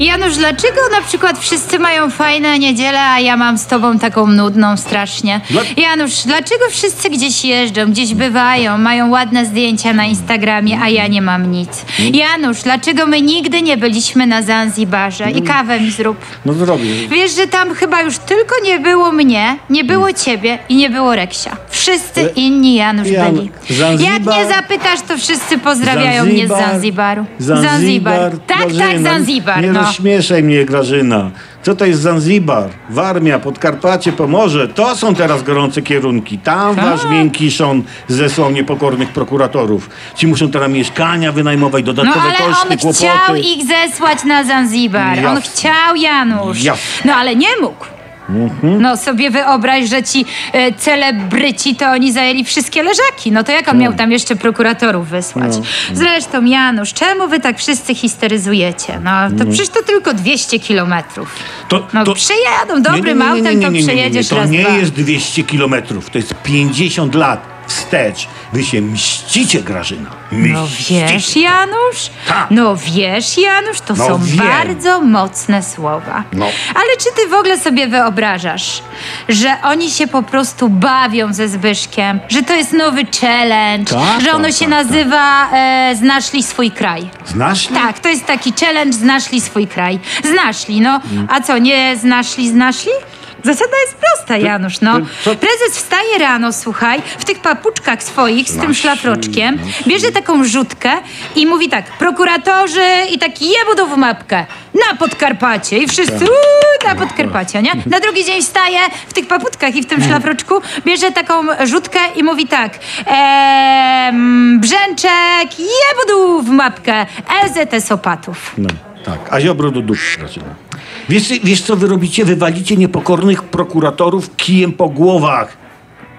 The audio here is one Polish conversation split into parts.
Janusz, dlaczego na przykład wszyscy mają fajne niedzielę, a ja mam z tobą taką nudną strasznie? Dla- Janusz, dlaczego wszyscy gdzieś jeżdżą, gdzieś bywają, mają ładne zdjęcia na Instagramie, a ja nie mam nic? Janusz, dlaczego my nigdy nie byliśmy na Zanzibarze? I kawę mi zrób. No zrobię. Wiesz, że tam chyba już tylko nie było mnie, nie było ciebie i nie było Reksia. Wszyscy Ale- inni Janusz Jan- byli. Zanzibar- Jak nie zapytasz, to wszyscy pozdrawiają mnie z Zanzibaru. Zanzibar. Tak, tak, Grażyna, Zanzibar. No. Rozśmieszaj mnie, Grażyna. Co to jest Zanzibar? Warmia, Podkarpacie, Pomorze. To są teraz gorące kierunki. Tam Tak. wasz miękki szon zesłał niepokornych prokuratorów. Ci muszą teraz mieszkania wynajmować, No dodatkowe ale koszty, on kłopoty. chciał ich zesłać na Zanzibar. On Jasne. chciał, Janusz. Jasne. No ale nie mógł. Mhm. No sobie wyobraź, że ci e, celebryci to oni zajęli wszystkie leżaki. No to jak on miał tam jeszcze prokuratorów wysłać? No. Zresztą, Janusz, czemu wy tak wszyscy histeryzujecie? No to przecież to tylko 200 kilometrów. To, No to... przejadą dobrym autem, to przejedziesz To raz, nie dwa. jest 200 kilometrów, to jest 50 lat wstecz. Wy się mścicie, Grażyna. No Mścicie. wiesz, Janusz? Tak. No wiesz, Janusz, to No są wiem. bardzo mocne słowa. No. Ale czy ty w ogóle sobie wyobrażasz, że oni się po prostu bawią ze Zbyszkiem, że to jest nowy challenge, Tak, że ono tak, się tak, nazywa e, Znasz li swój kraj? Znasz? mnie? Tak, to jest taki challenge Znasz li swój kraj. Znasz li, no. A co, nie znasz li, znasz li? Zasada jest prosta, Janusz, no. co- Prezes wstaje rano, słuchaj, w tych papuczkach swoich, z tym szlafroczkiem, bierze taką rzutkę i mówi tak, prokuratorzy i taki jebudów mapkę na Podkarpacie i wszyscy Tak. uuu, na Podkarpacie, nie? Na drugi dzień wstaje w tych paputkach i w tym szlafroczku, bierze taką rzutkę i mówi tak, eee, Brzęczek, jebudów mapkę, LZS Opatów. No, tak. A ziobro do dupy, Grażyna. Wiesz, wiesz, co wy robicie? Wywalicie niepokornych prokuratorów kijem po głowach.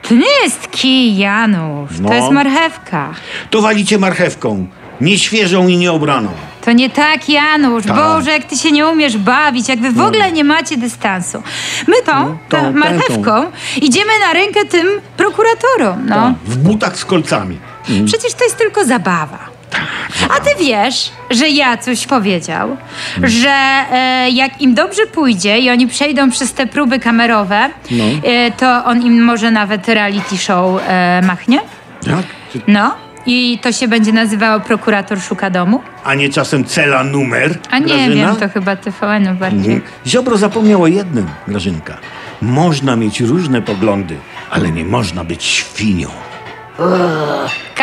To nie jest kij, Janusz, No. to jest marchewka. To walicie marchewką. Nieświeżą i nieobraną. To nie tak, Janusz. Tak. Boże, jak ty się nie umiesz bawić, jak wy w ogóle nie macie dystansu. My tą, tą, tą tę, marchewką idziemy na rękę tym prokuratorom, no. Tak, w butach z kolcami. Przecież to jest tylko zabawa. A ty wiesz, że Jacuś powiedział, że e, jak im dobrze pójdzie i oni przejdą przez te próby kamerowe, No. e, to on im może nawet reality show e, machnie. Jak? Czy- No. I to się będzie nazywało Prokurator Szuka Domu? A nie czasem cela numer? A nie Grażyna? wiem, to chyba TVN bardziej. Mhm. Ziobro zapomniał o jednym, Grażynka. Można mieć różne poglądy, ale nie można być świnią.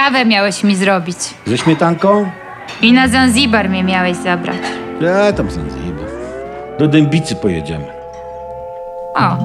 Kawę miałeś mi zrobić. Ze śmietanką? I na Zanzibar mnie miałeś zabrać. Ja tam Zanzibar. Do Dębicy pojedziemy. O,